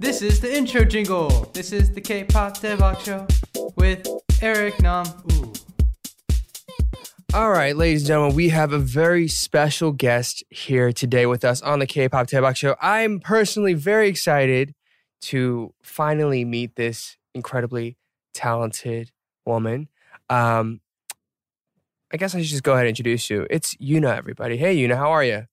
This is the intro jingle. This is the K-pop Daebak Show with Eric Nam. Ooh. All right, ladies and gentlemen, we have a very special guest here today with us on the K-pop Daebak Show. I'm personally very excited to finally meet this incredibly talented woman. Um, I guess I should just go ahead and introduce you. It's Yuna, everybody. Hey, Yuna, how are you?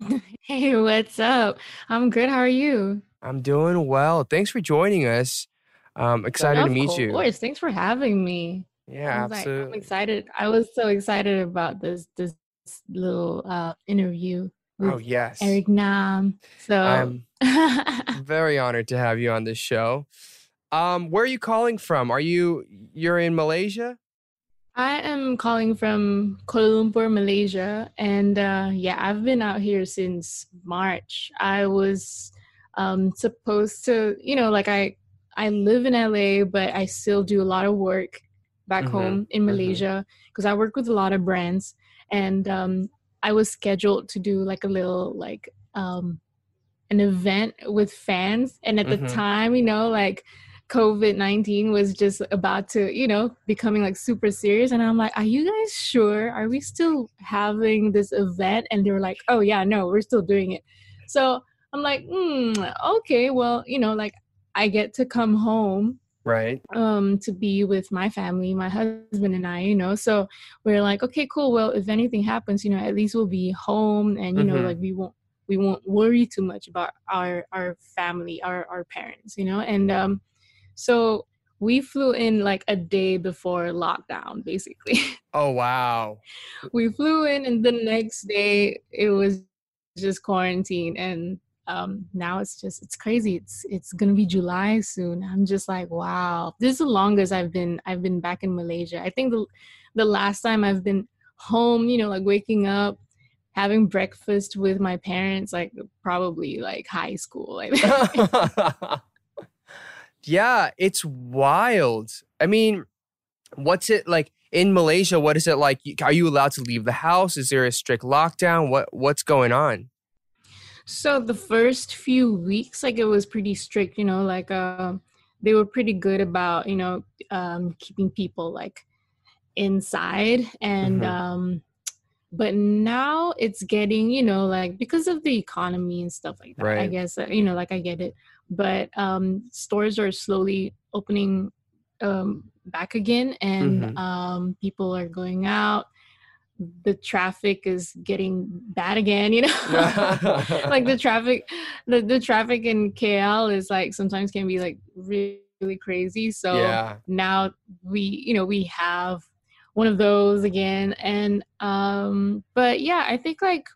Hey, what's up? I'm good. How are you? I'm doing well. Thanks for joining us. Um, excited to meet Of you. course. Thanks for having me. Yeah, was like, I'm excited. I was so excited about this this little uh interview Oh yes, Eric Nam. So I'm very honored to have you on this show. Um, where are you calling from? Are you you're in Malaysia? I am calling from Kuala Lumpur, Malaysia, and uh, yeah, I've been out here since March. I was um, supposed to, you know, like I I live in LA, but I still do a lot of work back Mhm, home in mhm. Malaysia because I work with a lot of brands, and um, I was scheduled to do like a little like um, an event with fans, and at Mhm. the time, you know, like COVID 19 was just about to, you know, becoming like super serious. And I'm like, are you guys sure? Are we still having this event? And they were like, oh, yeah, no, we're still doing it. So I'm like, hmm, okay, well, you know, like I get to come home Right. um to be with my family my husband and i you know so we're like okay cool well if anything happens you know at least we'll be home and you know Mhm. like we won't we won't worry too much about our our family our our parents you know and um so we flew in like a day before lockdown basically Oh wow. we flew in and the next day it was just quarantine and um now it's just it's crazy it's it's gonna be july soon i'm just like wow this is the longest i've been i've been back in malaysia i think the the last time i've been home you know like waking up having breakfast with my parents like probably like high school yeah, it's wild. I mean, what's it like in Malaysia? What is it like? Are you allowed to leave the house? Is there a strict lockdown? What what's going on? So the first few weeks, like it was pretty strict, you know, like um they were pretty good about, you know, um, keeping people like inside and Mhm. um but now it's getting, you know, like because of the economy and stuff like that. right. I guess uh, you know, like I get it. But um stores are slowly opening um back again and Mhm. um people are going out the traffic is getting bad again you know? Like the traffic the, the traffic in KL is like sometimes can be like really, really crazy. So Yeah. now we you know we have one of those again. And um but yeah i think like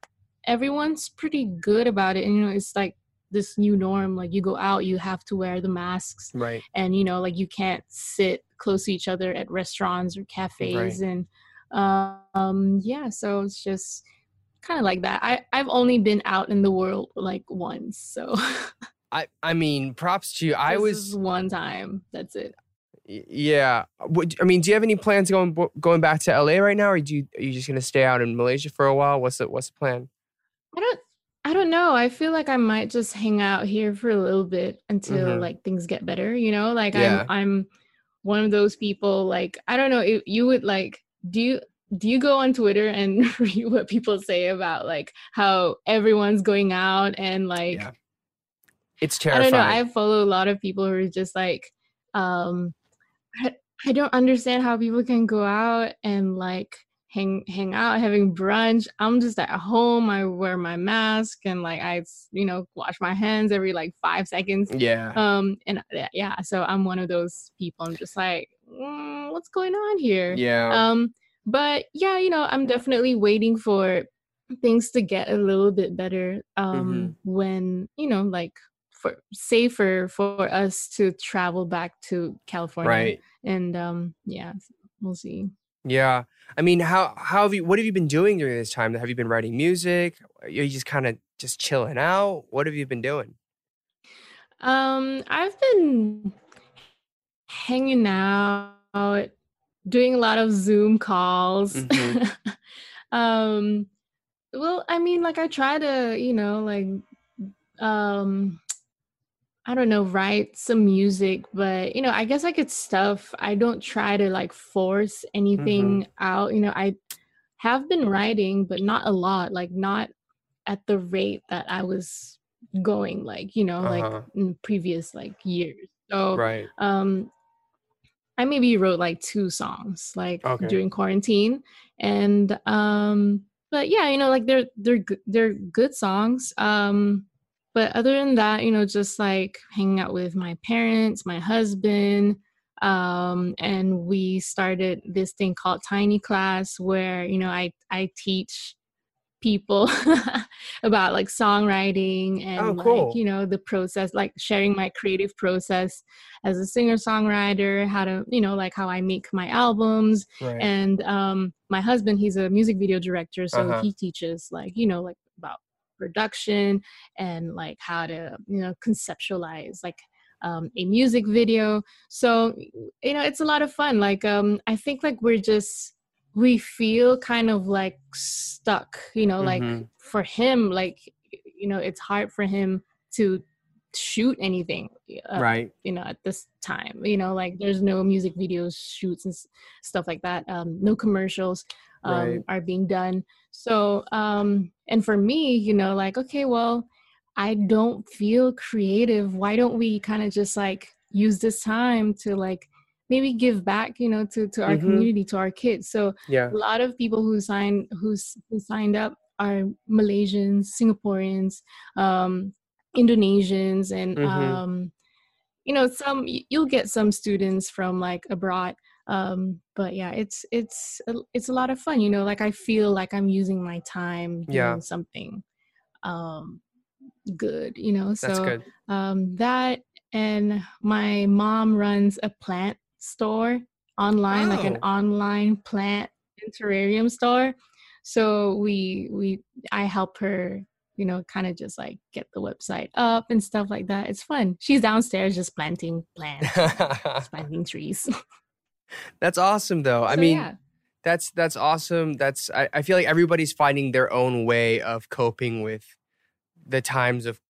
everyone's pretty good about it. And you know it's like this new norm. Like you go out you have to wear the masks. Right. and you know like you can't sit close to each other at restaurants or cafes and um yeah so it's just kind of like that i i've only been out in the world like once so I I mean, props to you. I this was one time that's it yeah. I mean, do you have any plans going going back to LA right now, or do you are you just gonna stay out in Malaysia for a while? What's the what's the plan? i don't i don't know i feel like i might just hang out here for a little bit until Mhm. like things get better you know like Yeah. i'm i'm one of those people like i don't know if you would like do you do you go on twitter and read what people say about like how everyone's going out and like Yeah. It's I don't know. I follow a lot of people who are just like, um, I, I don't understand how people can go out and like hang hang out having brunch. I'm just at home. I wear my mask and like I you know wash my hands every like five seconds. yeah. Um, and yeah, so I'm one of those people. I'm just like, mm, what's going on here? yeah. Um, but yeah, you know, I'm definitely waiting for things to get a little bit better. Um, Mm-hmm. when you know, like for safer for us to travel back to California. Right. And um yeah, we'll see. Yeah. I mean, how how have you what have you been doing during this time? Have you been writing music? Are you just kind of just chilling out? What have you been doing? Um I've been hanging out, doing a lot of Zoom calls. Mhm. um well, I mean like I try to, you know, like um I don't know, write some music, but you know, I guess like it's stuff. I don't try to like force anything out. You know, I have been writing, but not a lot, like not at the rate that I was going, like, you know, Uh-huh. like in previous like years. So Right. um I maybe wrote like two songs like Okay. during quarantine and um but yeah, you know like they're they're they're good songs. Um but other than that, you know just like hanging out with my parents, my husband um and we started this thing called Tiny Class where you know I I teach people about like songwriting and Oh, cool. like you know the process like sharing my creative process as a singer songwriter how to you know like how i make my albums Right. and um my husband he's a music video director so Uh-huh. he teaches like you know like about production and like how to you know conceptualize like um, a music video so you know it's a lot of fun like um i think like we're just we feel kind of like stuck you know like Mhm. for him like you know it's hard for him to shoot anything uh, right. you know at this time you know like there's no music videos shoots and s- stuff like that um no commercials um Right. are being done so um and for me you know like okay well i don't feel creative why don't we kind of just like use this time to like maybe give back you know to to our Mhm. community to our kids so Yeah. a lot of people who signed who's who signed up are Malaysians, Singaporeans, um, Indonesians, and Mhm. um, you know some you'll get some students from like abroad. Um, but yeah, it's it's it's a lot of fun. You know, like I feel like I'm using my time doing Yeah. something um, good. You know, That's so good. um, that and my mom runs a plant store online like an Oh. online plant and terrarium store so we we i help her you know kind of just like get the website up and stuff like that it's fun she's downstairs just planting plants just planting trees That's awesome though. I So, mean, yeah. that's that's awesome. That's I, I feel like everybody's finding their own way of coping with the times of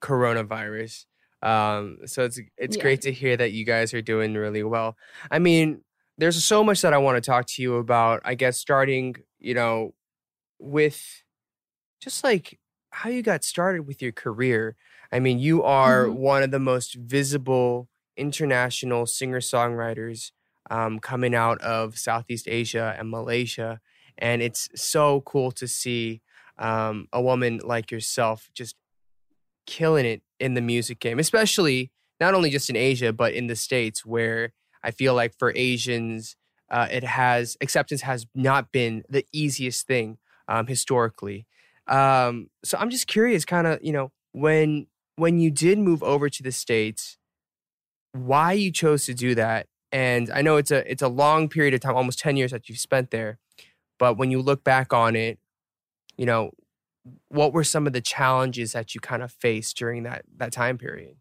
coronavirus. Um, so it's it's Yeah. great to hear that you guys are doing really well. I mean, there's so much that I want to talk to you about. I guess starting, you know, with just like how you got started with your career. I mean, you are Mhm. one of the most visible international singer songwriters um, coming out of Southeast Asia and Malaysia. And it's so cool to see um, a woman like yourself just killing it in the music game, especially not only just in Asia, but in the States, where I feel like for Asians, uh, it has acceptance has not been the easiest thing um, historically. Um, so I'm just curious, kind of, you know, when when you did move over to the states, why you chose to do that, and I know it's a it's a long period of time, almost ten years that you've spent there, but when you look back on it, you know, what were some of the challenges that you kind of faced during that that time period?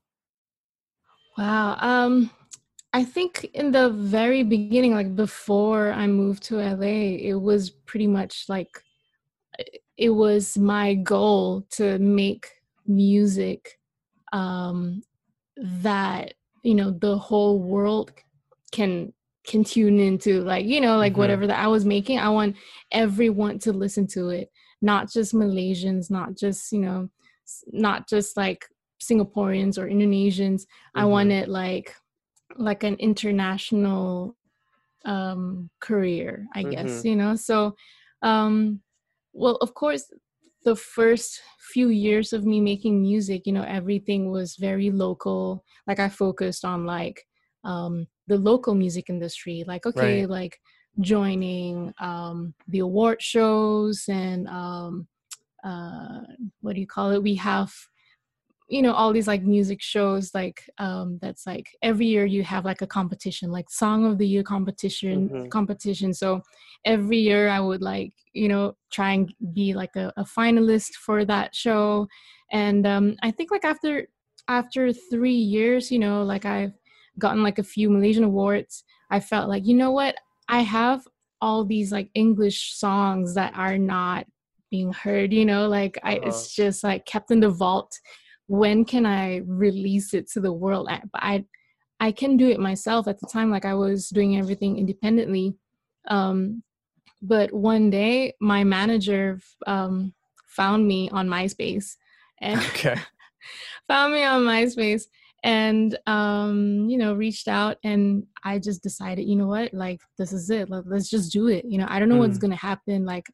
Wow. Um, I think in the very beginning, like before I moved to LA, it was pretty much like it was my goal to make music um, that you know the whole world can can tune into like you know like Mhm. whatever that I was making I want everyone to listen to it not just Malaysians not just you know not just like Singaporeans or Indonesians. I Mhm. want it like like an international um career I guess you know? So um well of course the first few years of me making music you know everything was very local. Like i focused on like um the local music industry. Like okay Right. like joining um the award shows and um uh what do you call it? We have you know all these like music shows like um that's like every year you have like a competition like song of the year competition Mhm. competition. So every year i would like you know try and be like a, a finalist for that show. And um i think like after after three years you know like i've gotten like a few malaysian awards i felt like you know what i have all these like english songs that are not being heard you know like i Uh-huh. it's just like kept in the vault when can i release it to the world I, but i i can do it myself at the time like i was doing everything independently um but one day my manager um found me on myspace and Okay. found me on myspace and um you know reached out and i just decided you know what like this is it Let, let's just do it you know i don't know what's Mm. gonna happen like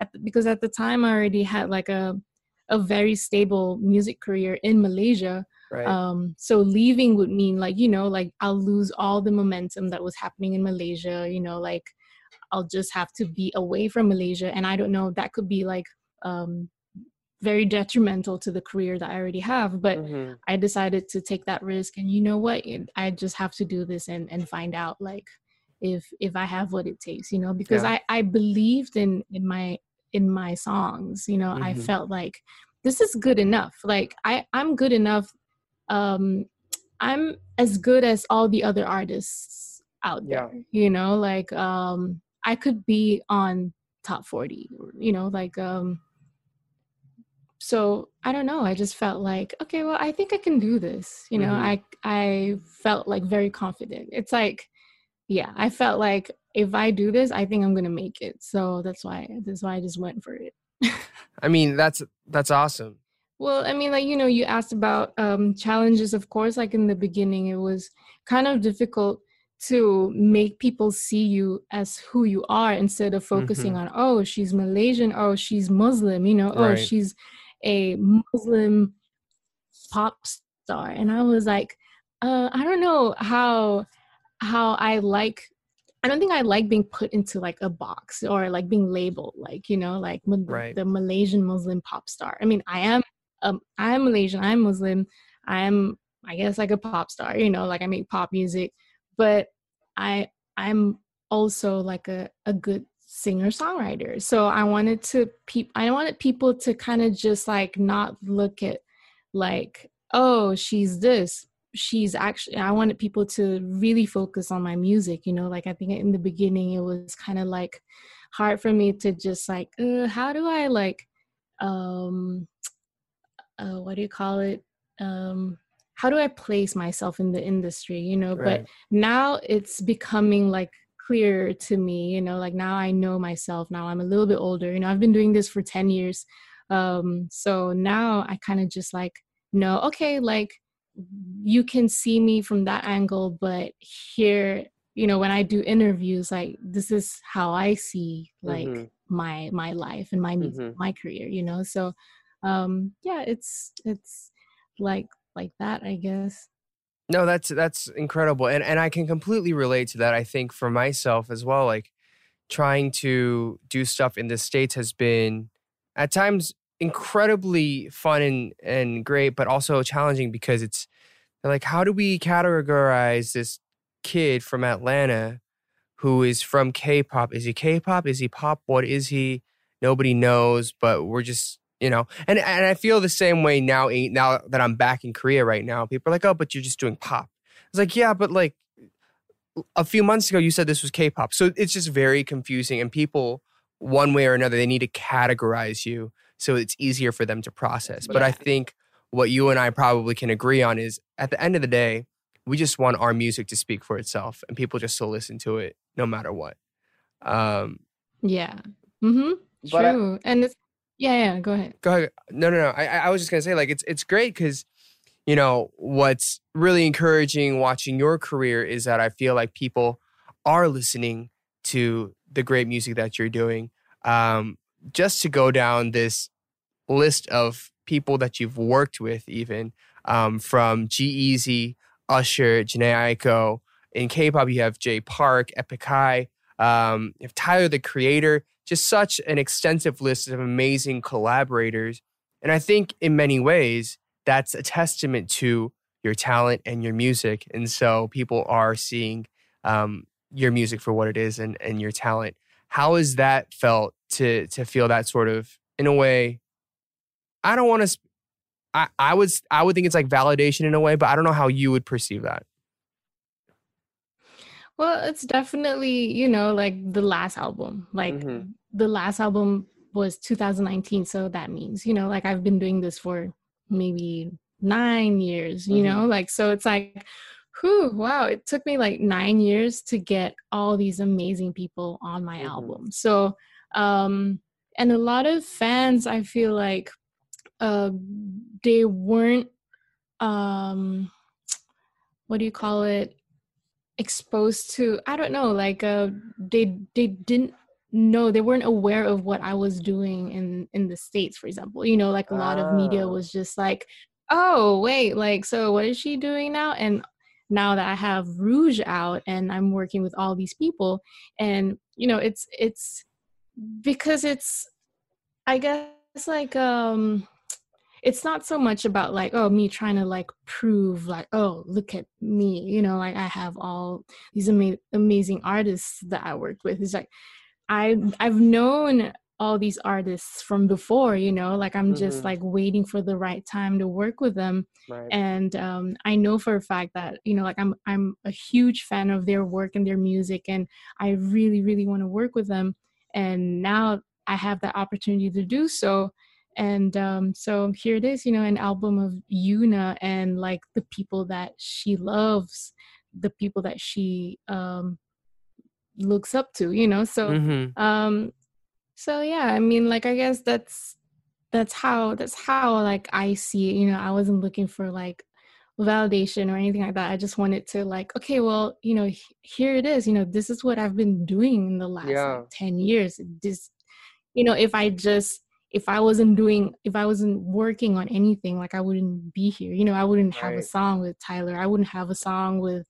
at the, because at the time i already had like a a very stable music career in malaysia Right. um so leaving would mean like you know like i'll lose all the momentum that was happening in malaysia you know like i'll just have to be away from malaysia and i don't know that could be like um very detrimental to the career that i already have but Mhm. I decided to take that risk and you know what I just have to do this and and find out like if if I have what it takes you know because Yeah. I I believed in in my in my songs you know I Mhm. felt like this is good enough like I I'm good enough um I'm as good as all the other artists out Yeah. there you know like um I could be on top 40 you know like um so i don't know i just felt like okay well i think i can do this you know Mhm. i i felt like very confident it's like yeah i felt like if i do this i think i'm gonna make it so that's why that's why i just went for it I mean, that's that's awesome. well i mean like you know you asked about um challenges of course like in the beginning it was kind of difficult to make people see you as who you are instead of focusing Mhm. on oh she's malaysian oh she's muslim you know oh Right. she's a muslim pop star. And i was like uh i don't know how how i like i don't think i like being put into like a box or like being labeled like you know like Right. the malaysian muslim pop star. I mean i am um i am malaysian i'm muslim. I am i guess like a pop star you know like i make pop music. But i i'm also like a, a good singer songwriter so i wanted to peop i wanted people to kind of just like not look at like oh she's this. She's actually i wanted people to really focus on my music you know like i think in the beginning it was kind of like hard for me to just like uh, how do i like um uh, what do you call it? Um how do i place myself in the industry? You know Right. but now it's becoming like clearer to me you know like now i know myself now i'm a little bit older you know i've been doing this for 10 years um so now i kind of just like know okay like you can see me from that angle but here you know when i do interviews like this is how i see like Mhm. my my life and my Mhm. my career you know so um yeah it's it's like like that i guess No, that's that's incredible, and and I can completely relate to that. I think for myself as well, like trying to do stuff in the states has been at times incredibly fun and and great, but also challenging because it's like how do we categorize this kid from Atlanta who is from K-pop? Is he K-pop? Is he pop? What is he? Nobody knows, but we're just you know? And and i feel the same way now eh, now that i'm back in korea right now. People are like oh but you're just doing pop. It's like yeah but like a few months ago you said this was k-pop. So it's just very confusing and people one way or another they need to categorize you so it's easier for them to process. But i think what you and i probably can agree on is at the end of the day we just want our music to speak for itself and people just to listen to it no matter what. Um yeah. Mm-hmm. But I- true. And it's yeah yeah go ahead go ahead. No, no, no. I, I was just gonna say, like, it's it's great because, you know, what's really encouraging watching your career is that I feel like people are listening to the great music that you're doing. Um, just to go down this list of people that you've worked with, even um, from G-Eazy, Usher, Jhené Aiko. In K-pop, you have Jay Park, Epic High, um, you have Tyler the Creator. Just such an extensive list of amazing collaborators, and I think in many ways that's a testament to your talent and your music. And so people are seeing um, your music for what it is and, and your talent. How has that felt to to feel that sort of in a way? I don't want to. I I would I would think it's like validation in a way, but I don't know how you would perceive that. Well, it's definitely, you know, like the last album. Like Mhm. the last album was 2019. So that means, you know, like I've been doing this for maybe nine years, you know, like, so it's like, whew, wow, it took me like nine years to get all these amazing people on my album. So, um, and a lot of fans, I feel like, uh, they weren't, um, what do you call it? Exposed to i don't know like uh they they didn't know they weren't aware of what i was doing in in the states for example you know like a lot of media Oh. was just like oh wait like so what is she doing now and now that i have rouge out and i'm working with all these people and you know it's it's because it's i guess like um it's not so much about like oh me trying to like prove like oh look at me you know like i have all these ama- amazing artists that i worked with it's like i i've known all these artists from before you know like i'm just Mhm. like waiting for the right time to work with them Right. and um, i know for a fact that you know like i'm i'm a huge fan of their work and their music and i really really want to work with them and now i have that opportunity to do so and um, so here it is you know an album of yuna and like the people that she loves the people that she um, looks up to you know so Mhm. um so yeah i mean like i guess that's that's how that's how like i see it you know i wasn't looking for like validation or anything like that i just wanted to like okay well you know here it is you know this is what i've been doing in the last Yeah. like 10 years this you know if i just if i wasn't doing if i wasn't working on anything like i wouldn't be here you know i wouldn't have a song with tyler i wouldn't have a song with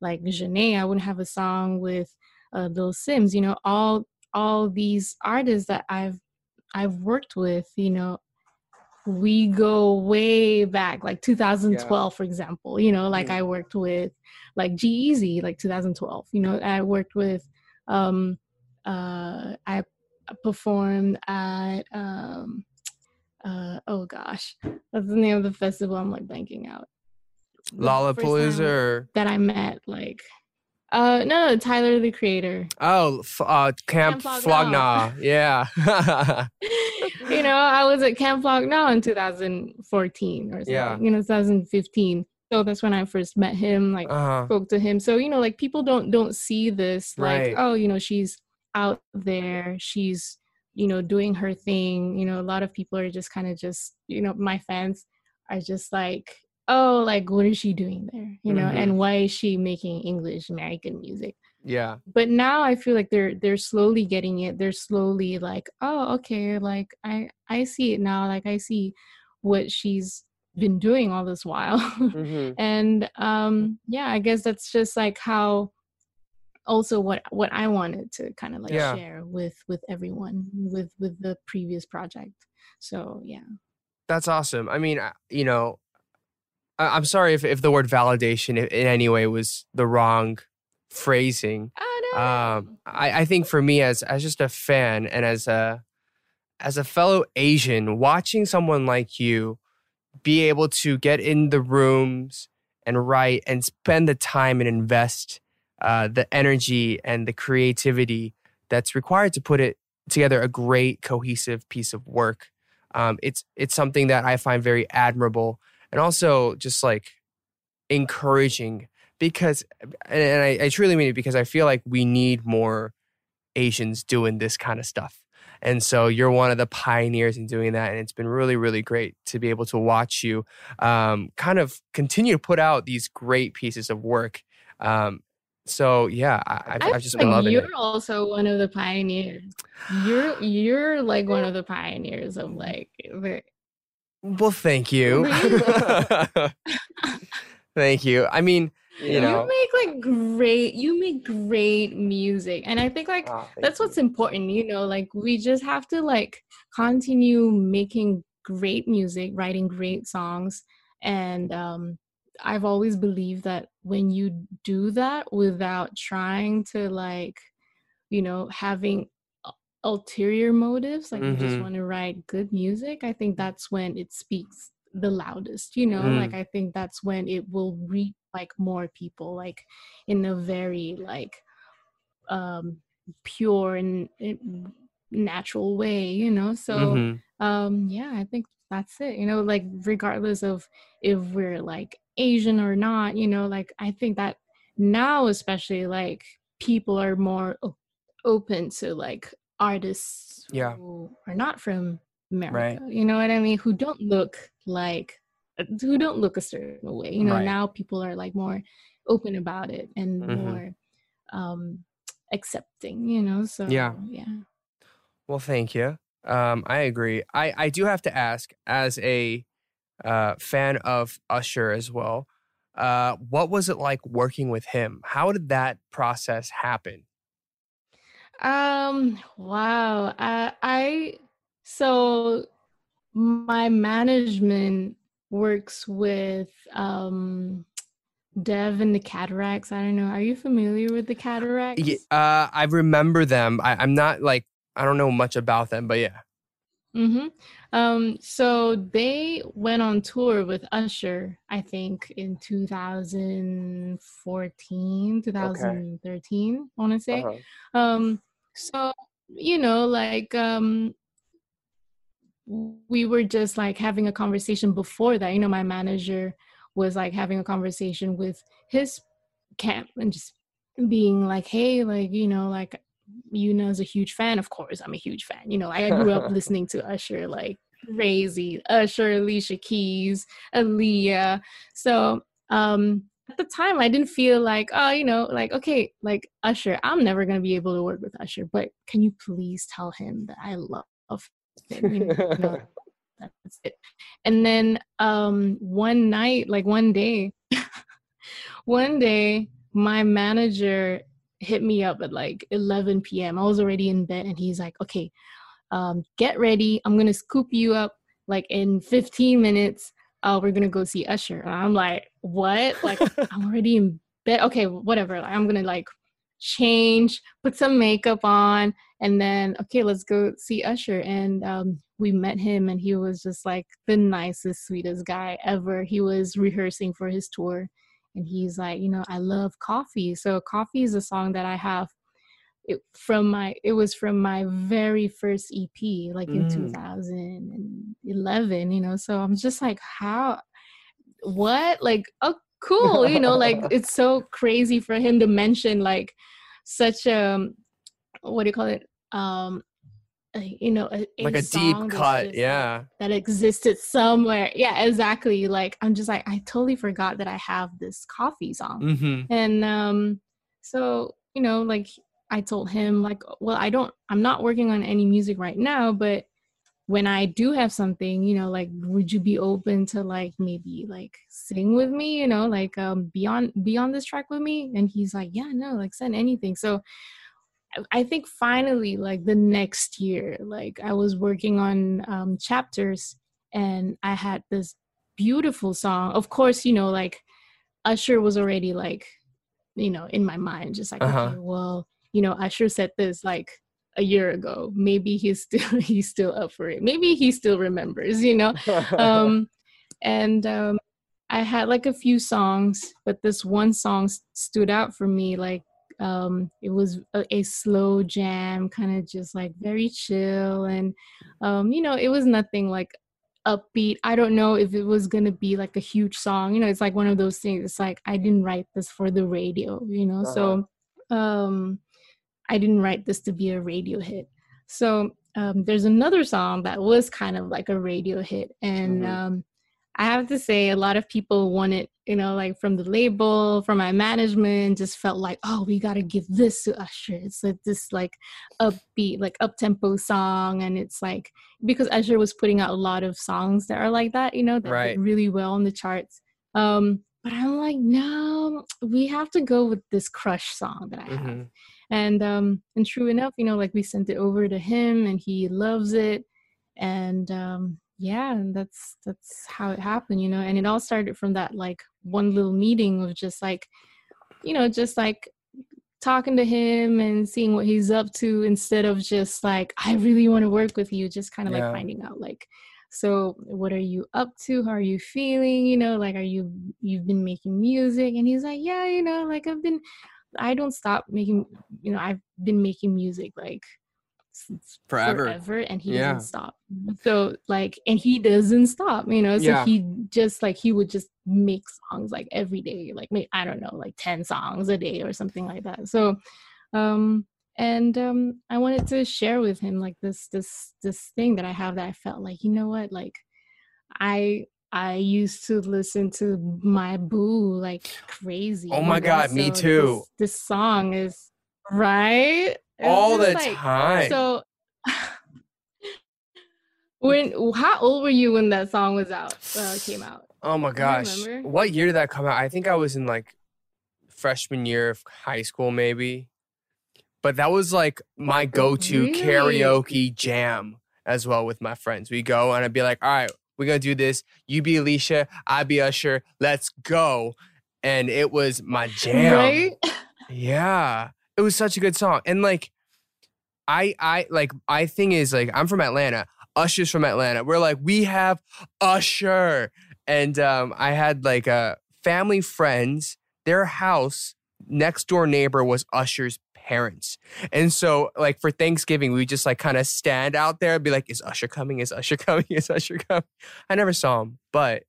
like Jhené. I wouldn't have a song with uh, Lil Simz. You know, all all these artists that I've I've worked with. You know, we go way back, like 2012, for example. You know, like. I worked with like G-Eazy, like 2012. You know, I worked with. um uh I performed at um uh oh gosh what's the name of the festival i'm like blanking out Lollapalooza or that I met, like, uh, no, no, Tyler the Creator. oh, uh, Camp Camp Flog Flogna. Yeah. you know, I was at Camp Flog Gnaw in 2014 or so, Yeah. you know, 2015. So that's when I first met him, like, uh-huh. spoke to him. So, you know, like people don't don't see this, like, Right. oh, you know, she's out there, she's, you know, doing her thing. You know, a lot of people are just kind of just, you know, my fans are just like, oh, like, what is she doing there? You know, Mhm. and why is she making English American music? Yeah. but now i feel like they're they're slowly getting it they're slowly like oh okay like i i see it now like i see what she's been doing all this while hmm and um yeah i guess that's just like how also what what i wanted to kind of like Yeah. share with with everyone with with the previous project so yeah That's awesome. I mean, you know, I- I'm sorry if, if the word validation in any way was the wrong phrasing. I know. Um, I, I think for me as as just a fan and as a as a fellow Asian, watching someone like you be able to get in the rooms and write and spend the time and invest uh, the energy and the creativity that's required to put it together a great cohesive piece of work. Um, it's it's something that I find very admirable and also just like encouraging because and, I, I truly mean it because I feel like we need more Asians doing this kind of stuff. And so you're one of the pioneers in doing that. And it's been really, really great to be able to watch you um, kind of continue to put out these great pieces of work. Um, so yeah, I, I've, I just been like loving you're it. also one of the pioneers. You're you're like one of the pioneers of like the Well, thank you. thank you. I mean, you know, make like great you make great music and i think like thank that's you. what's important you know like we just have to like continue making great music writing great songs and um i've always believed that when you do that without trying to like you know having ulterior motives like you just Mhm. want to write good music i think that's when it speaks the loudest you know Mm. like i think that's when it will reach like more people like in a very like um pure and and natural way you know so Mhm. um yeah i think that's it you know like regardless of if we're like asian or not you know like i think that now especially like people are more open to like artists Yeah. who are not from america Right. you know what i mean who don't look like uh, who don't look a certain way you know Right. now people are like more open about it and Mhm. more um accepting you know so Yeah. yeah Well, thank you. Um, I agree. I, I do have to ask, as a uh, fan of Usher as well, uh, what was it like working with him? How did that process happen? Um, wow. I, I so my management works with um Dev and the Cataracs. I don't know. Are you familiar with the Cataracs? Yeah, uh, I remember them. I, I'm not like I don't know much about them, but yeah. Mm-hmm. Um, so they went on tour with Usher, I think, in 2014, 2013, I want to say. Uh-huh. Um, so you know, like um we were just like having a conversation before that. You know, my manager was like having a conversation with his camp and just being like, hey, like, you know, like Yuna's a huge fan. Of course, I'm a huge fan. You know, I grew up listening to Usher like crazy. Usher, Alicia Keys, Aaliyah. So um at the time I didn't feel like, oh, you know, like, okay, like Usher, I'm never gonna be able to work with Usher, but can you please tell him that I love him? You know, that's it. And then um one night, like one day, one day, my manager hit me up at like 11 p.m. I was already in bed, and he's like, "Okay, um, get ready. I'm gonna scoop you up like in 15 minutes. Uh, we're gonna go see Usher." And I'm like, "What? Like, I'm already in bed. Okay, whatever. I'm gonna like change, put some makeup on, and then okay, let's go see Usher." And um, we met him, and he was just like the nicest, sweetest guy ever. He was rehearsing for his tour and he's like you know i love coffee so coffee is a song that i have it, from my it was from my very first ep like in Mm. 2011 you know so i'm just like how what like oh cool you know like it's so crazy for him to mention like such a what do you call it um a- you know a, like a deep cut, just, yeah. that existed somewhere. Yeah, exactly. Like I'm just like I totally forgot that I have this coffee song. Mm-hmm. And um so, you know, like I told him like well, I don't I'm not working on any music right now, but when I do have something, you know, like would you be open to like maybe like sing with me, you know, like um be on be on this track with me? And he's like, Yeah, no, like send anything. So I- think finally, like the next year, like I was working on um, chapters and I had this beautiful song. Of course, you know, like Usher was already like, you know, in my mind, just like, Uh-huh. okay, well, you know, Usher said this like a year ago. Maybe he's still he's still up for it. Maybe he still remembers, you know. um, and um, I had like a few songs, but this one song s- stood out for me. Like um, it was a, a slow jam, kind of just like very chill, and um, you know, it was nothing like upbeat. I don't know if it was gonna be like a huge song. You know, it's like one of those things. It's like I didn't write this for the radio. You know, so um, I didn't write this to be a radio hit. So um, there's another song that was kind of like a radio hit, and Mhm. um, I have to say, a lot of people wanted, you know, like from the label, from my management, just felt like, oh, we got to give this to Usher. It's like this like upbeat, like up tempo song, and it's like because Usher was putting out a lot of songs that are like that, you know, that Right. did really well on the charts. Um, but I'm like, no, we have to go with this crush song that I have Mhm. and um and true enough you know like we sent it over to him and he loves it and um yeah, and that's that's how it happened, you know. And it all started from that like one little meeting of just like, you know, just like talking to him and seeing what he's up to instead of just like I really want to work with you, just kind of Yeah. like finding out like so what are you up to? How are you feeling? You know, like are you you've been making music? And he's like, Yeah, you know, like I've been I don't stop making you know, I've been making music like Forever. forever and he Yeah. doesn't stop so like and he doesn't stop you know so Yeah. he just like he would just make songs like every day like make i don't know like 10 songs a day or something like that so um and um i wanted to share with him like this this this thing that i have that i felt like you know what like i i used to listen to my boo like crazy Oh my? God, me too. this, this song is right All the like- time. so when how old were you when that song was out uh, came out Oh my gosh. What year did that come out? I think I was in like freshman year of high school, maybe. But that was like my go to Really? karaoke jam as well with my friends. We go and I'd be like, all right, we're going to do this. You be Alicia, I be Usher. Let's go. And it was my jam. right Yeah. It was such a good song. And like I I like I thing is like I'm from Atlanta. Usher's from Atlanta. We're like, we have Usher. And um I had like a family friends, their house next door neighbor was Usher's parents. And so like for Thanksgiving, we just like kind of stand out there and be like, is Usher coming? Is Usher coming? Is Usher coming? I never saw him, but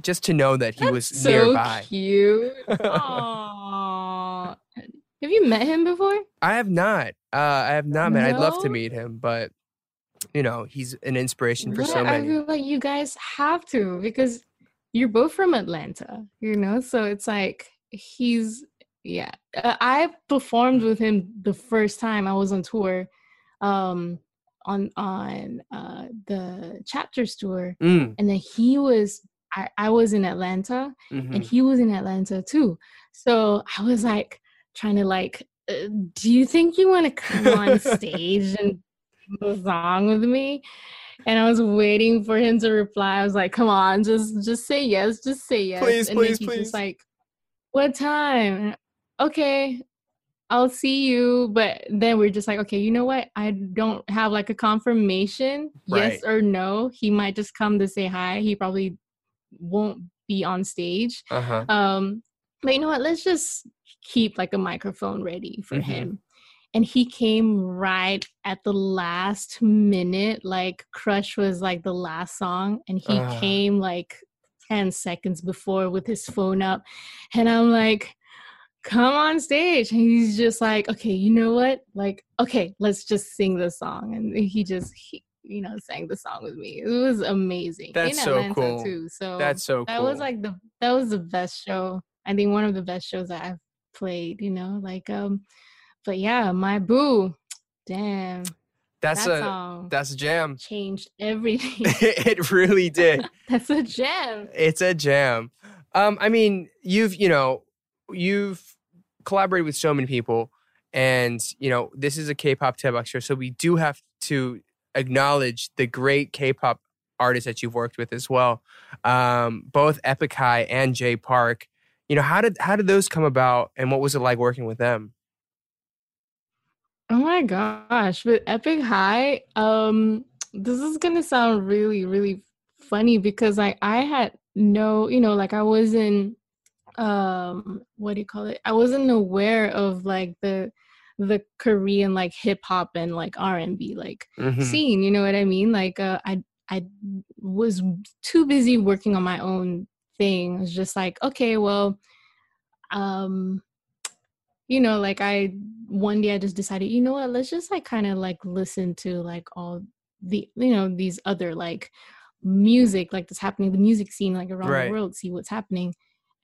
just to know that he was so nearby. cute Aww. Have you met him before I have not. Uh, I have not met. I'd love to meet him, but you know, he's an inspiration for What? so I many. feel like you guys have to because you're both from Atlanta, you know. So it's like he's yeah. Uh, I performed with him the first time I was on tour, um, on on uh the chapters tour, Mm, and then he was I I was in Atlanta mhm. and he was in Atlanta too. So I was like trying to like, uh, do you think you want to come on stage and sing a song with me? And I was waiting for him to reply. I was like, come on, just just say yes, just say yes. Please, and please, please. like, what time? Okay, I'll see you. But then we're just like, okay, you know what? I don't have like a confirmation, yes or no. He might just come to say hi. He probably won't be on stage. Uh-huh. Um, but you know what? Let's just keep like a microphone ready for Mhm. him. And he came right at the last minute. Like Crush was like the last song, and he Ah. came like 10 seconds before with his phone up. And I'm like, come on stage. And he's just like, okay, you know what? Like, okay, let's just sing the song. And he just he, you know, sang the song with me. It was amazing. That's In so Atlanta, cool. too. So That's so that cool. was like the that was the best show i think one of the best shows that i've played you know like um but yeah my boo damn that's that a that's a jam. changed everything it really did. that's a gem It's a jam. Um, I mean, you've you know, you've collaborated with so many people, and you know, this is a K-pop Daebak show, so we do have to acknowledge the great K-pop artists that you've worked with as well. Um, both Epic High and Jay Park. You know, how did how did those come about, and what was it like working with them? oh my gosh with epic high um this is gonna sound really really funny because like i had no you know like i wasn't um what do you call it i wasn't aware of like the the korean like hip hop and like r&b like Mhm. scene you know what i mean like uh, i i was too busy working on my own thing i was just like okay well um you know like i one day i just decided you know what let's just like kind of like listen to like all the you know these other like music like that's happening the music scene like around Right. the world see what's happening.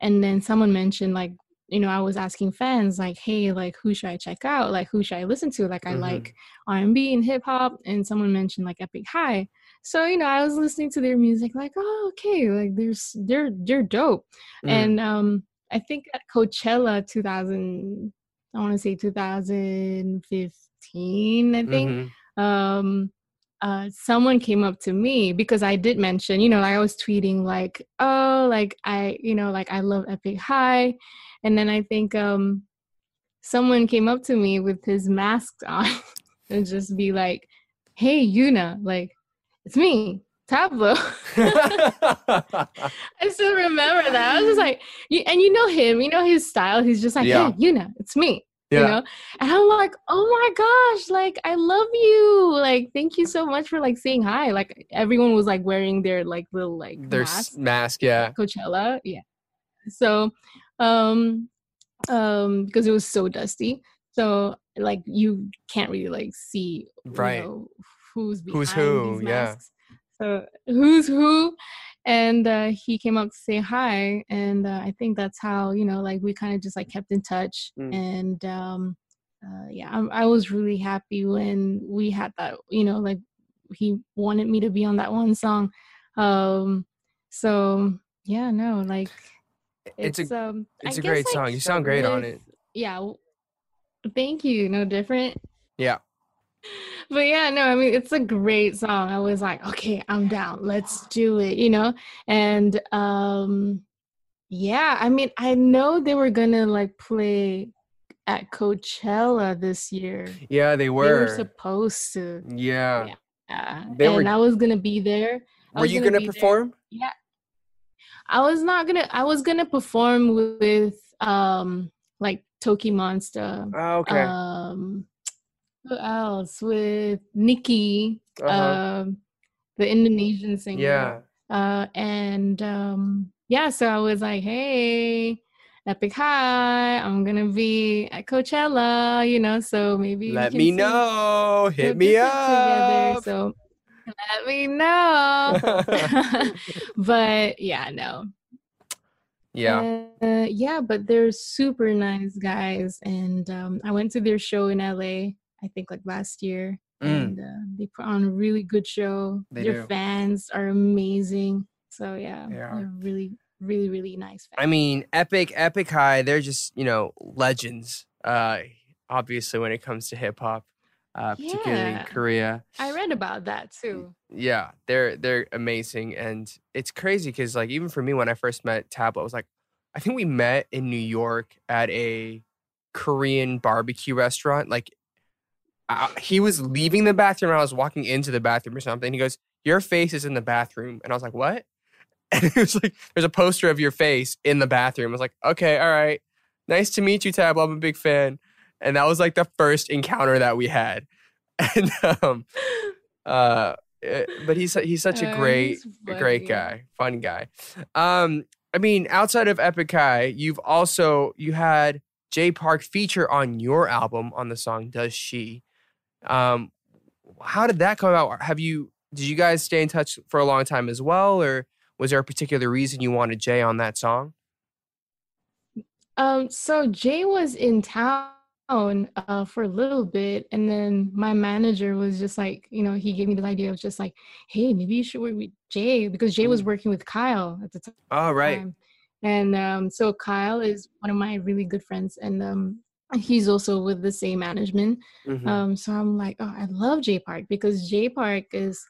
And then someone mentioned like you know i was asking fans like hey like who should i check out? Like who should i listen to? Like i Mhm. like r&b and hip hop. And someone mentioned like epic high so you know i was listening to their music like oh okay like there's they're they're dope Mm. and um i think at coachella 2000 i want to say 2015 i think Mhm. um uh, someone came up to me because I did mention, you know, like I was tweeting like, oh, like I, you know, like I love Epic High. And then I think um someone came up to me with his mask on and just be like, hey, Yuna, like, it's me, Tablo. I still remember that. I was just like, you, and you know him, you know his style. He's just like, Yeah. hey, Yuna, it's me. Yeah. You know? And I'm like, oh my gosh, like I love you. Like, thank you so much for like saying hi. Like everyone was like wearing their like little like Their masks. s- mask, yeah. Coachella. Yeah. So um um because it was so dusty. So like you can't really like see you Right. know, who's behind Who's who, these yeah. So who's who? And uh, he came up to say hi, and uh, I think that's how you know, like we kind of just like kept in touch. Mm. And um, uh, yeah, I, I was really happy when we had that. You know, like he wanted me to be on that one song. Um, so yeah, no, like It's a- um, it's a guess, great like, song. You sound great on it. Yeah, thank you. No different Yeah. but yeah, no, I mean it's a great song. I was like, okay, I'm down. Let's do it, you know? And um yeah, I mean, I know they were gonna like play at Coachella this year. Yeah, they were. They were supposed to. yeah. Yeah. They and were- I was gonna be there. I Were you gonna gonna be there. perform? I was not gonna I was gonna perform with um like Tokimonsta. Oh, okay. Um who else? With NIKI, Uh-huh. um the Indonesian singer. yeah. Uh and um yeah, so I was like, hey, Epic High, I'm gonna be at Coachella, you know, so maybe Let me know. Hit me up. So let me know. but yeah, no. yeah. Uh, yeah, but they're super nice guys, and um, I went to their show in LA. I think like last year, Mm. and uh, they put on a really good show. They their do. fans are amazing. So yeah, they're really, really, really nice fans. I mean, Epic, Epic High, they're just, you know, legends. Uh obviously when it comes to hip hop, uh particularly in Korea. I read about that too. Yeah, they're they're amazing and it's crazy cuz like even for me when I first met Tablo, I was like I think we met in New York at a Korean barbecue restaurant. Like I, he was leaving the bathroom and I was walking into the bathroom or something. He goes, "Your face is in the bathroom." And I was like, "What?" And it was like, "There's a poster of your face in the bathroom." I was like, "Okay, all right. Nice to meet you, Tab. I'm a big fan." And that was like the first encounter that we had. And um uh eh, but he's he's such a Uh, great great guy, fun guy. Um, I mean, outside of Epic High, you've also you had Jay Park feature on your album on the song "Does She." Um, how did that come about? Have you did you guys stay in touch for a long time as well, or was there a particular reason you wanted Jay on that song? Um, so Jay was in town uh, for a little bit, and then my manager was just like, you know, he gave me the idea of just like, hey, maybe you should work with Jay because Jay was working with Kyle at the time. Oh, right. And um, so Kyle is one of my really good friends, and um, he's also with the same management. Mhm. Um, so I'm like, oh, I love Jay Park because Jay Park is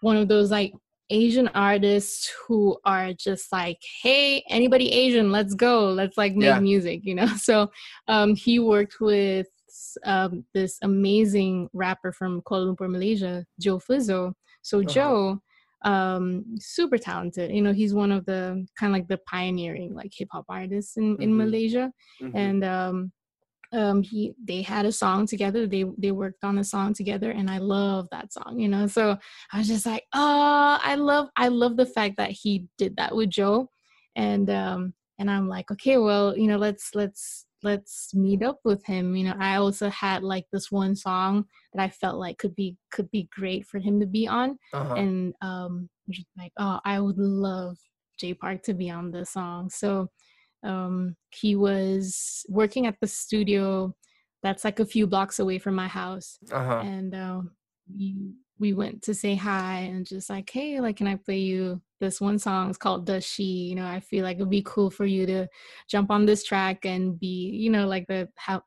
one of those like Asian artists who are just like, hey, anybody Asian, let's go, let's like make Yeah. music, you know. So um, he worked with um, this amazing rapper from Kuala Lumpur, Malaysia, Joe Flizzow. So Uh-huh. Joe, um, super talented. You know, he's one of the kind of like the pioneering like hip hop artists in in Mhm. Malaysia Mhm. and um um he they had a song together they they worked on a song together and i love that song you know? So i was just like oh i love i love the fact that he did that with joe. And um and i'm like okay well you know let's let's let's meet up with him. You know i also had like this one song that i felt like could be could be great for him to be on. Uh-huh. and um just like oh i would love jay park to be on this song. So um he was working at the studio that's like a few blocks away from my house Uh-huh. and um we we went to say hi and just like hey like can i play you this one song it's called does she you know i feel like it'd be cool for you to jump on this track and be you know like the how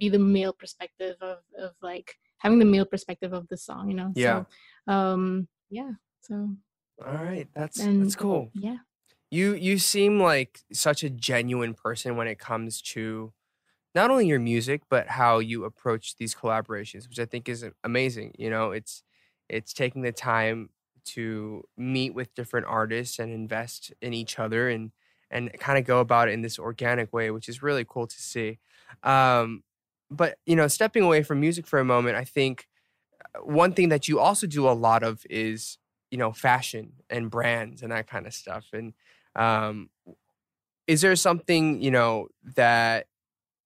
be the male perspective of of like having the male perspective of the song, you know. Yeah. So, um, yeah. So All right, that's and that's cool. Yeah. You you seem like such a genuine person when it comes to not only your music but how you approach these collaborations, which I think is amazing. You know, it's it's taking the time to meet with different artists and invest in each other and and kind of go about it in this organic way, which is really cool to see. Um, but you know, stepping away from music for a moment, I think uh, one thing that you also do a lot of is you know fashion and brands and that kind of stuff. And um, is there something you know that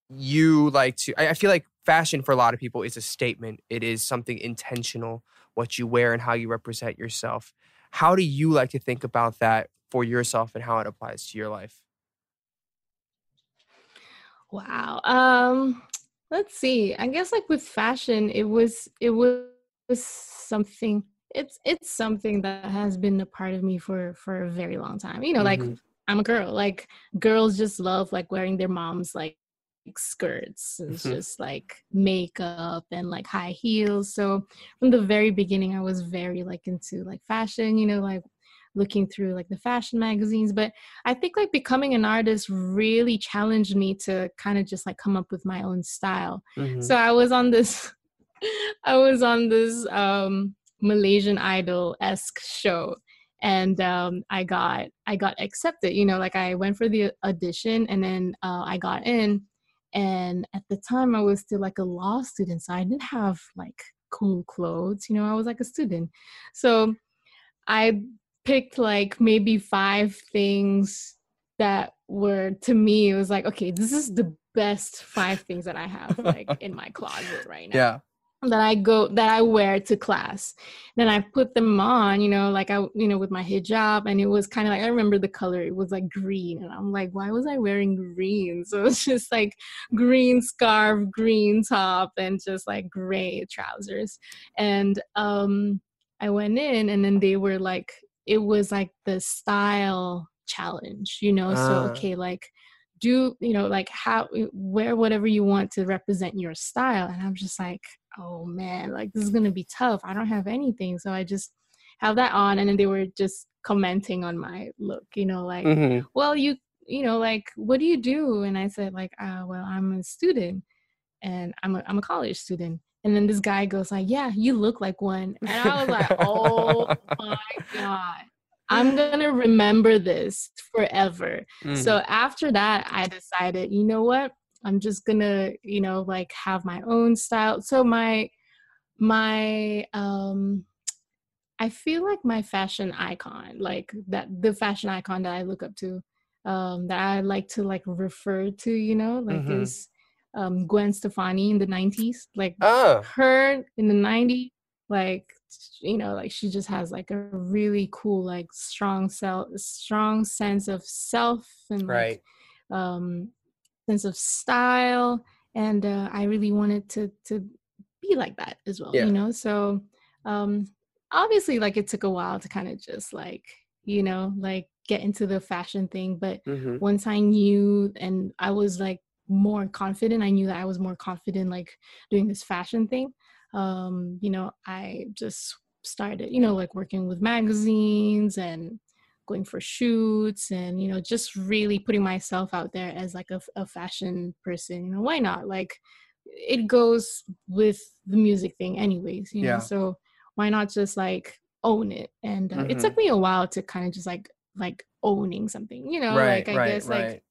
you like to? I, I feel like fashion for a lot of people is a statement. It is something intentional, what you wear and how you represent yourself. How do you like to think about that for yourself and how it applies to your life? Wow. Um, let's see. I guess like with fashion, it was it was something. It's it's something that has been a part of me for for a very long time. You know, like Mhm. I'm a girl. Like girls just love like wearing their mom's like skirts. It's Mhm. just like makeup and like high heels. So from the very beginning, I was very like into like fashion. You know, like looking through like the fashion magazines but i think like becoming an artist really challenged me to kind of just like come up with my own style Mhm. so i was on this i was on this um malaysian idol-esque show. And um i got i got accepted you know like i went for the audition and then uh, i got in. And at the time i was still like a law student so i didn't have like cool clothes you know i was like a student. So i picked like maybe five things that were to me it was like okay this is the best five things that i have like in my closet right now. Yeah. That I go that I wear to class. Then I put them on, you know, like I you know with my hijab and it was kind of like I remember the color it was like green and I'm like why was I wearing green? So it's just like green scarf, green top and just like gray trousers. And um I went in and then they were like it was like the style challenge, you know. So Ah. okay, like do you know like how wear whatever you want to represent your style and i'm just like oh man like this is gonna be tough. I don't have anything. So i just have that on and then they were just commenting on my look you know like Mhm. well you you know like what do you do? And i said like uh, well i'm a student and i'm a, I'm a college student. And then this guy goes like yeah you look like one. And i was like oh my god. I'm gonna remember this forever. Mhm. so after that, I decided, you know what? I'm just gonna, you know, like have my own style. So my my um I feel like my fashion icon, like that the fashion icon that I look up to, um, that I like to like refer to, you know, like Mhm. is um Gwen Stefani in the nineties. Like oh, her in the 90s like you know like she just has like a really cool like strong self strong sense of self and right. like um sense of style and uh, i really wanted to to be like that as well Yeah. you know so um obviously like it took a while to kind of just like you know like get into the fashion thing but hmm once I knew and I was like more confident, I knew that I was more confident like doing this fashion thing. Um, you know, I just started, you know, like working with magazines and going for shoots and you know just really putting myself out there as like a, a fashion person you know why not like it goes with the music thing anyways you know Yeah. so why not just like own it and uh, it Mhm. took me a while to kind of just like like owning something you know right. like i right. guess right. like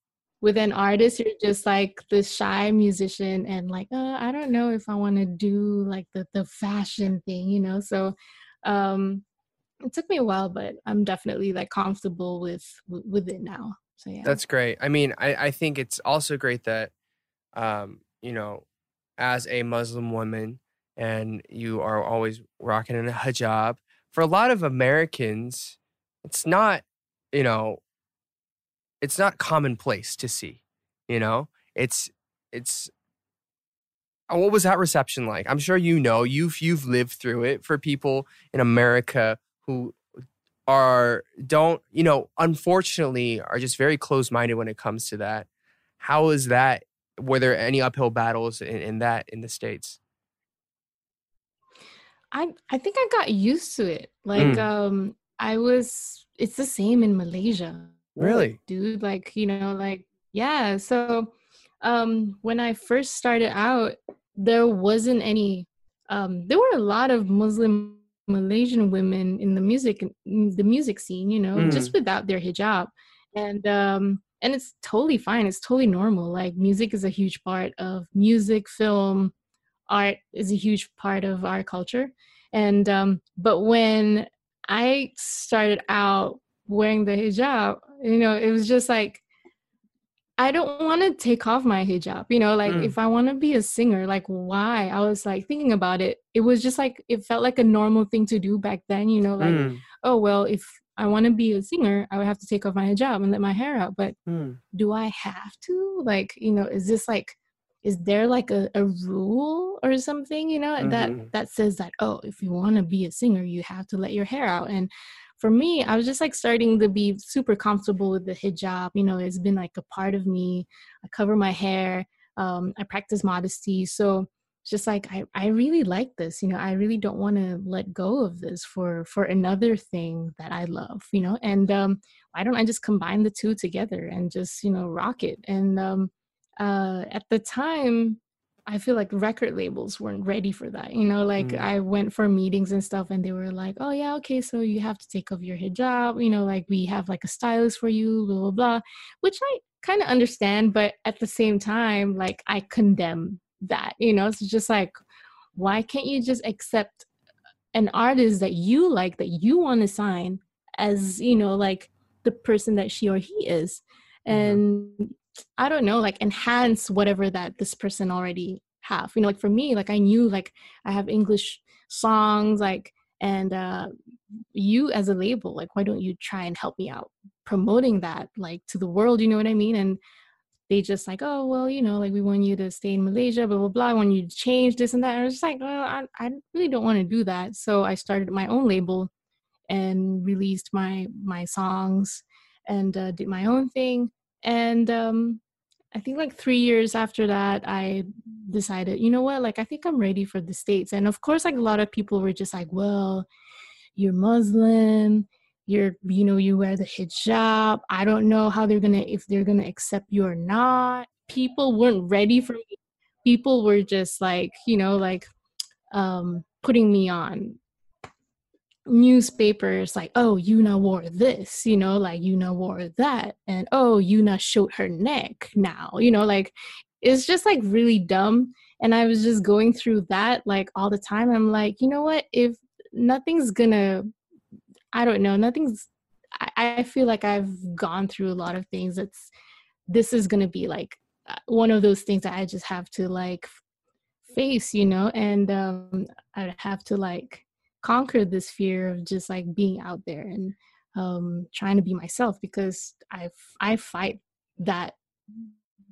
with an artist you're just like the shy musician and like uh, i don't know if i want to do like the the fashion thing you know so um it took me a while but i'm definitely like comfortable with with, it now so yeah That's great. I mean, I, I think it's also great that, um, you know, as a Muslim woman and you are always rocking in a hijab, for a lot of Americans, it's not, you know, it's not commonplace to see, you know, it's, it's, uh, what was that reception like? I'm sure you know you've you've lived through it for people in America who are don't you know unfortunately are just very close-minded when it comes to that how is that were there any uphill battles in, in that in the states I I think I got used to it. Like Mm. um I was it's the same in Malaysia. Really? Dude, like, you know, like yeah, so um when I first started out there wasn't any um there were a lot of Muslim Malaysian women in the music the music scene, you know, Mm. just without their hijab. And um and it's totally fine. It's totally normal. Like music is a huge part of music, film, art is a huge part of our culture. And um but when I started out wearing the hijab, you know, it was just like I don't want to take off my hijab. You know, like Mm. if I want to be a singer, like why? I was like thinking about it. It was just like it felt like a normal thing to do back then, you know, like Mm, oh well, if I want to be a singer, I would have to take off my hijab and let my hair out. But mm. do I have to? Like, you know, is this like is there like a, a rule or something, you know, Mhm. that that says that, oh, if you want to be a singer, you have to let your hair out. And for me, I was just like starting to be super comfortable with the hijab. You know, it's been like a part of me. I cover my hair. Um, I practice modesty. So it's just like I, I really like this, you know, I really don't want to let go of this for for another thing that I love, you know. And um why don't I just combine the two together and just, you know, rock it? And um uh at the time I feel like record labels weren't ready for that. You know, like Mm. I went for meetings and stuff and they were like, "Oh yeah, okay, so you have to take off your hijab, you know, like we have like a stylist for you, blah blah blah." Which I kind of understand, but at the same time, like I condemn that, you know. It's just like why can't you just accept an artist that you like that you want to sign as, you know, like the person that she or he is? And I don't know, like enhance whatever that this person already have. You know, like for me, like I knew like I have English songs, like and uh you as a label, like why don't you try and help me out promoting that like to the world, you know what I mean? And they just like, oh well, you know, like we want you to stay in Malaysia, blah blah blah. I want you to change this and that. And I was just like, well, I, I really don't want to do that. So I started my own label and released my my songs and uh, did my own thing. And um, I think like three years after that, I decided, you know what, like I think I'm ready for the States. And of course, like a lot of people were just like, well, you're Muslim, you're, you know, you wear the hijab. I don't know how they're gonna, if they're gonna accept you or not. People weren't ready for me. People were just like, you know, like um, putting me on newspapers like oh yuna wore this you know like yuna wore that and oh yuna showed her neck now you know like it's just like really dumb and i was just going through that like all the time i'm like you know what? If nothing's gonna i don't know nothing's i, I feel like i've gone through a lot of things that's this is gonna be like uh, one of those things that i just have to like face you know and um i have to like conquer this fear of just like being out there and um trying to be myself because i i fight that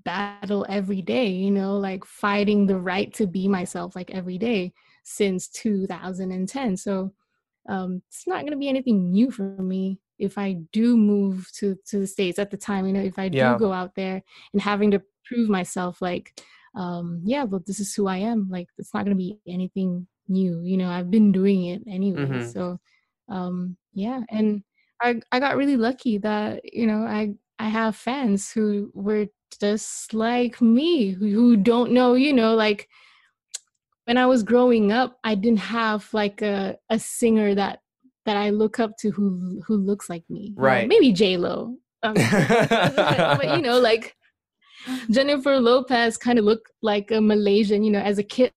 battle every day you know like fighting the right to be myself like every day since 2010 so um it's not going to be anything new for me if i do move to to the states at the time you know if i Yeah. do go out there and having to prove myself like um yeah but this is who i am like it's not going to be anything new you know i've been doing it anyway Mhm. so um yeah and i i got really lucky that you know i i have fans who were just like me who, who don't know you know like when i was growing up i didn't have like a a singer that that i look up to who who looks like me Right. maybe j-lo um, but you know like Jennifer Lopez kind of looked like a Malaysian, you know, as a kid.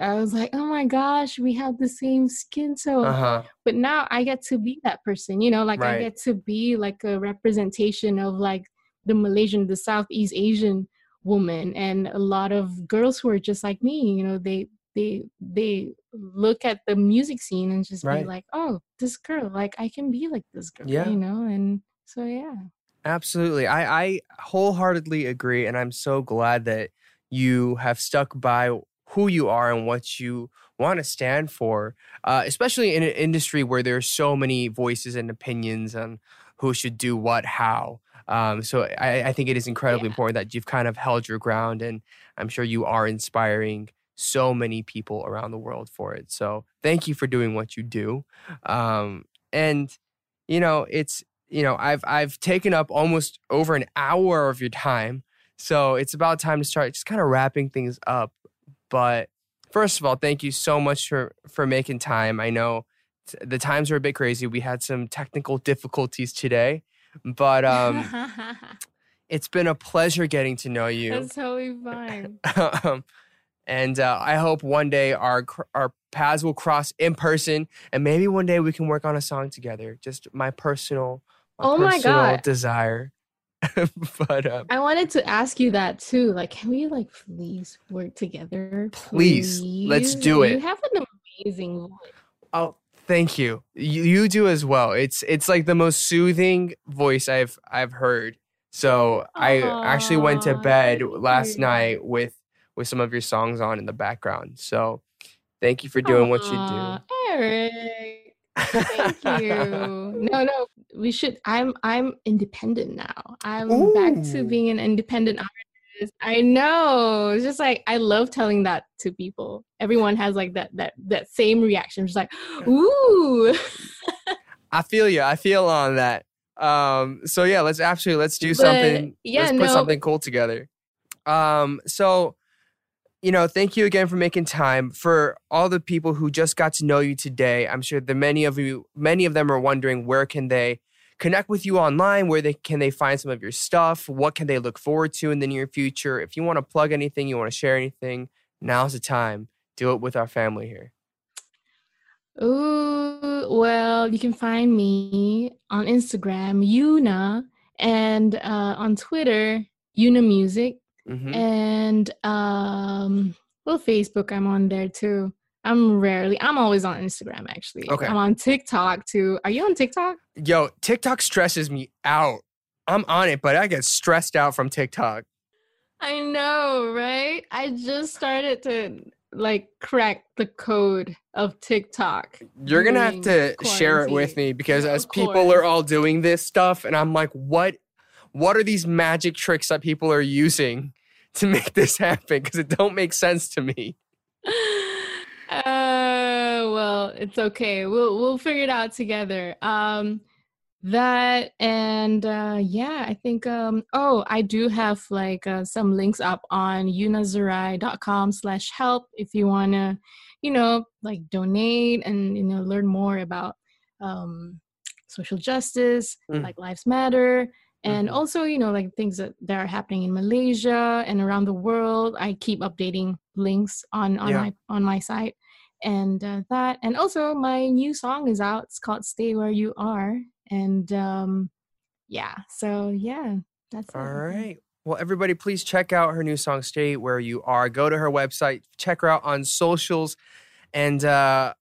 I was like, oh my gosh, we have the same skin tone. uh-huh. But now I get to be that person, you know, like Right. I get to be like a representation of like the Malaysian, the Southeast Asian woman. And a lot of girls who are just like me, you know, they they they look at the music scene and just Right. be like, oh, this girl, like I can be like this girl, Yeah. you know? And so yeah. Absolutely. I, I wholeheartedly agree. And I'm so glad that you have stuck by who you are and what you want to stand for, uh, especially in an industry where there's so many voices and opinions on who should do what, how. Um, so I, I think it is incredibly Yeah. important that you've kind of held your ground. And I'm sure you are inspiring so many people around the world for it. So thank you for doing what you do. Um, and you know, it's you know, I've I've taken up almost over an hour of your time. So it's about time to start just kind of wrapping things up. But first of all, thank you so much for for making time. I know t- the times are a bit crazy. We had some technical difficulties today, but um it's been a pleasure getting to know you. That's totally fine. um, and uh, I hope one day our cr- our paths will cross in person, and maybe one day we can work on a song together. Just my personal, my Oh my personal God. desire. but uh, I wanted to ask you that too. Like, can we like please work together? Please, let's do it. You have an amazing voice. oh, thank you. you. You do as well. It's it's like the most soothing voice I've I've heard. So I actually went to bed last night with with some of your songs on in the background. So thank you for doing what you do. Eric. Thank you. No, no, we should. I'm I'm independent now. I'm back to being an independent artist. I know. It's just like I love telling that to people. Everyone has like that that that same reaction. Just like, ooh. I feel you. I feel on that. Um, so yeah, let's actually let's do But, something. yeah, let's put no. something cool together. Um, so you know, thank you again for making time for all the people who just got to know you today. I'm sure that many of you, many of them are wondering where can they connect with you online, where they can they find some of your stuff, what can they look forward to in the near future. If you want to plug anything, you want to share anything, now's the time. Do it with our family here. Ooh, well, you can find me on Instagram, Yuna, and uh, on Twitter, Yuna Music, Mhm. and um, well, Facebook. I'm on there too. I'm rarely. I'm always on Instagram. Actually, Okay. I'm on TikTok too. Are you on TikTok? Yo, TikTok stresses me out. I'm on it, but I get stressed out from TikTok. I know, right? I just started to like crack the code of TikTok. You're gonna have during to share it with me because as people are all doing this stuff, and I'm like, what? What are these magic tricks that people are using to make this happen? Because it don't make sense to me. uh well it's okay we'll we'll figure it out together um that and uh yeah i think um oh i do have like uh, some links up on slash help if you want to you know like donate and you know learn more about um social justice Mm. like lives matter and Mhm. also you know like things that, that are happening in malaysia and around the world i keep updating links on on Yeah. my on my site and uh, that and also my new song is out it's called stay where you are and um yeah so yeah that's it. All right. Well, everybody, please check out her new song "Stay Where You Are." Go to her website, check her out on socials, and uh,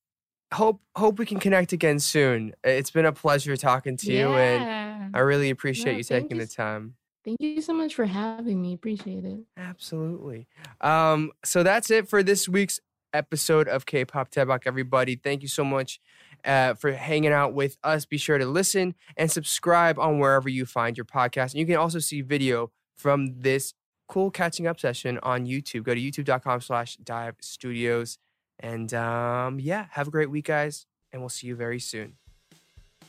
hope hope we can connect again soon. It's been a pleasure talking to you, and I really appreciate No, you taking you the time. thank you so much for having me appreciate it Absolutely. Um, so that's it for this week's episode of K-pop Daebak. Everybody, thank you so much uh, for hanging out with us. Be sure to listen and subscribe on wherever you find your podcast. And you can also see video from this cool catching up session on YouTube. Go to youtube.com slash dive studios. And um, yeah, have a great week, guys. And we'll see you very soon.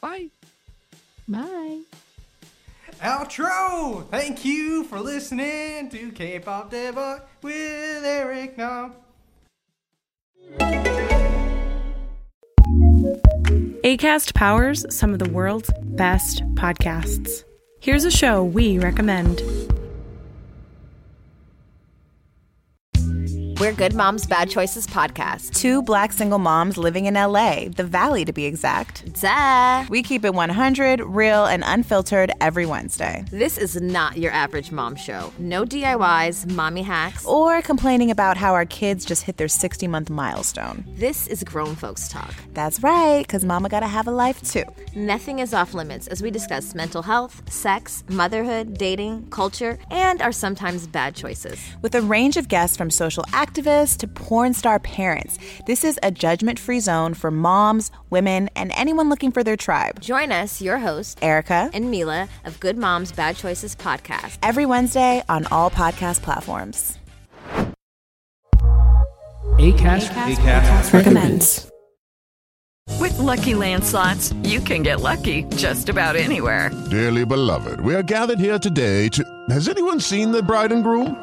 Bye. bye Outro! Thank you for listening to K-pop Daebak with Eric Nam. ACAST powers some of the world's best podcasts. Here's a show we recommend. We're Good Moms Bad Choices podcast. Two black single moms living in LA, the Valley to be exact. Duh. We keep it 100, real, and unfiltered every Wednesday. This is not your average mom show. No DIYs, mommy hacks. Or complaining about how our kids just hit their 60 month milestone. This is grown folks talk. That's right, because mama gotta have a life too. Nothing is off limits as we discuss mental health, sex, motherhood, dating, culture, and our sometimes bad choices. With a range of guests from social activists to porn star parents, this is a judgment free zone for moms, women, and anyone looking for their tribe. Join us, your host, Erica, and Mila of Good Moms Bad Choices podcast. every Wednesday on all podcast platforms. ACAST, recommends. With Lucky Land slots, you can get lucky just about anywhere. Dearly beloved, we are gathered here today to. Has anyone seen the bride and groom?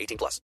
18 plus.